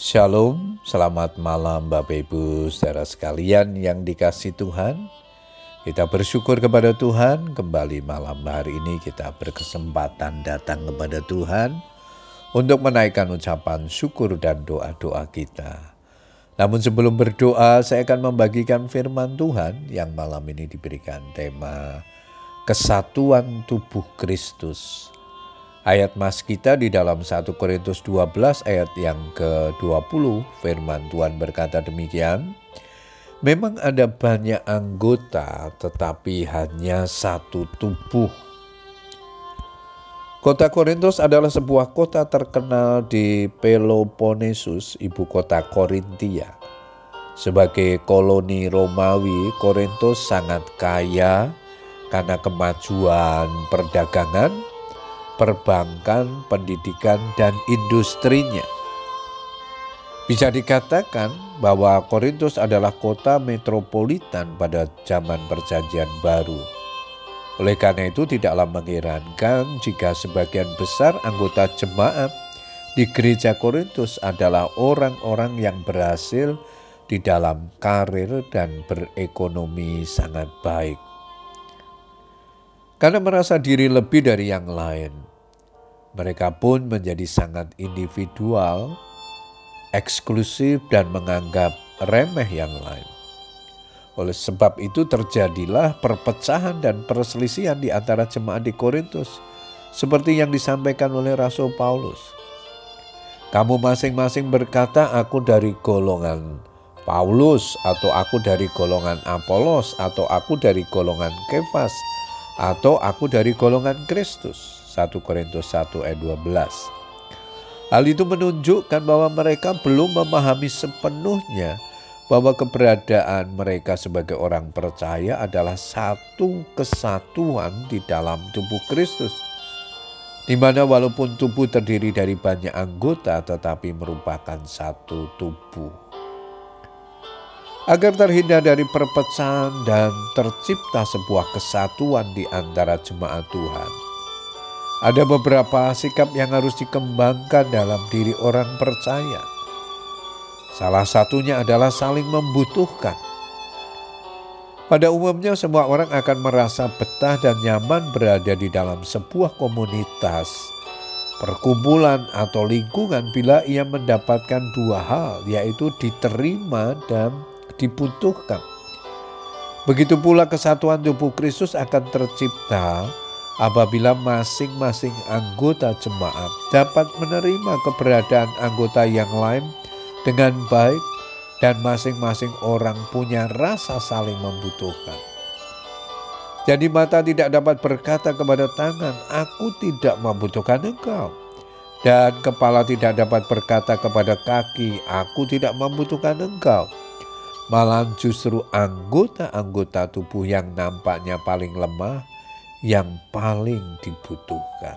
Shalom, selamat malam Bapak Ibu saudara sekalian yang dikasih Tuhan. Kita bersyukur kepada Tuhan, kembali malam hari ini kita berkesempatan datang kepada Tuhan untuk menaikkan ucapan syukur dan doa-doa kita. Namun sebelum berdoa, saya akan membagikan firman Tuhan yang malam ini diberikan tema Kesatuan Tubuh Kristus Ayat mas kita di dalam 1 Korintus 12 ayat yang ke-20 firman Tuhan berkata demikian. Memang ada banyak anggota tetapi hanya satu tubuh. Kota Korintus adalah sebuah kota terkenal di Peloponnesus, ibu kota Korintia. Sebagai koloni Romawi, Korintus sangat kaya karena kemajuan perdagangan, perbankan, pendidikan, dan industrinya. Bisa dikatakan bahwa Korintus adalah kota metropolitan pada zaman Perjanjian Baru. Oleh karena itu, tidaklah mengherankan jika sebagian besar anggota jemaat di gereja Korintus adalah orang-orang yang berhasil di dalam karir dan berekonomi sangat baik. Karena merasa diri lebih dari yang lain, mereka pun menjadi sangat individual, eksklusif, dan menganggap remeh yang lain. Oleh sebab itu, terjadilah perpecahan dan perselisihan di antara jemaat di Korintus, seperti yang disampaikan oleh Rasul Paulus. Kamu masing-masing berkata, "Aku dari golongan Paulus, atau aku dari golongan Apolos, atau aku dari golongan Kefas, atau aku dari golongan Kristus." 1 Korintus 1 ayat 12. Hal itu menunjukkan bahwa mereka belum memahami sepenuhnya bahwa keberadaan mereka sebagai orang percaya adalah satu kesatuan di dalam tubuh Kristus. Di mana walaupun tubuh terdiri dari banyak anggota tetapi merupakan satu tubuh. Agar terhindar dari perpecahan dan tercipta sebuah kesatuan di antara jemaat Tuhan ada beberapa sikap yang harus dikembangkan dalam diri orang percaya. Salah satunya adalah saling membutuhkan. Pada umumnya, semua orang akan merasa betah dan nyaman berada di dalam sebuah komunitas, perkumpulan, atau lingkungan bila ia mendapatkan dua hal, yaitu diterima dan dibutuhkan. Begitu pula kesatuan tubuh Kristus akan tercipta apabila masing-masing anggota jemaat dapat menerima keberadaan anggota yang lain dengan baik dan masing-masing orang punya rasa saling membutuhkan. Jadi mata tidak dapat berkata kepada tangan, aku tidak membutuhkan engkau. Dan kepala tidak dapat berkata kepada kaki, aku tidak membutuhkan engkau. Malah justru anggota-anggota tubuh yang nampaknya paling lemah yang paling dibutuhkan.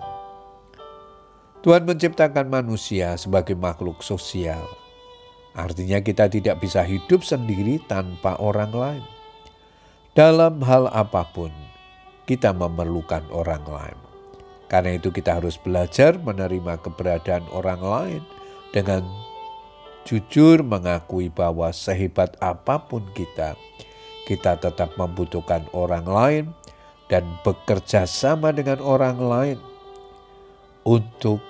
Tuhan menciptakan manusia sebagai makhluk sosial. Artinya kita tidak bisa hidup sendiri tanpa orang lain. Dalam hal apa pun, kita memerlukan orang lain. Karena itu kita harus belajar menerima keberadaan orang lain dengan jujur mengakui bahwa sehebat apa pun kita, kita tetap membutuhkan orang lain dan bekerja sama dengan orang lain untuk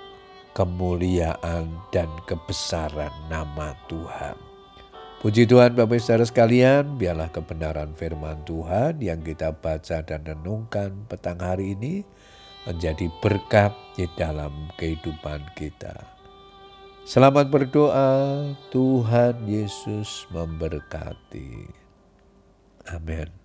kemuliaan dan kebesaran nama Tuhan. Puji Tuhan Bapak Saudara sekalian, biarlah kebenaran firman Tuhan yang kita baca dan renungkan petang hari ini menjadi berkat di dalam kehidupan kita. Selamat berdoa, Tuhan Yesus memberkati. Amin.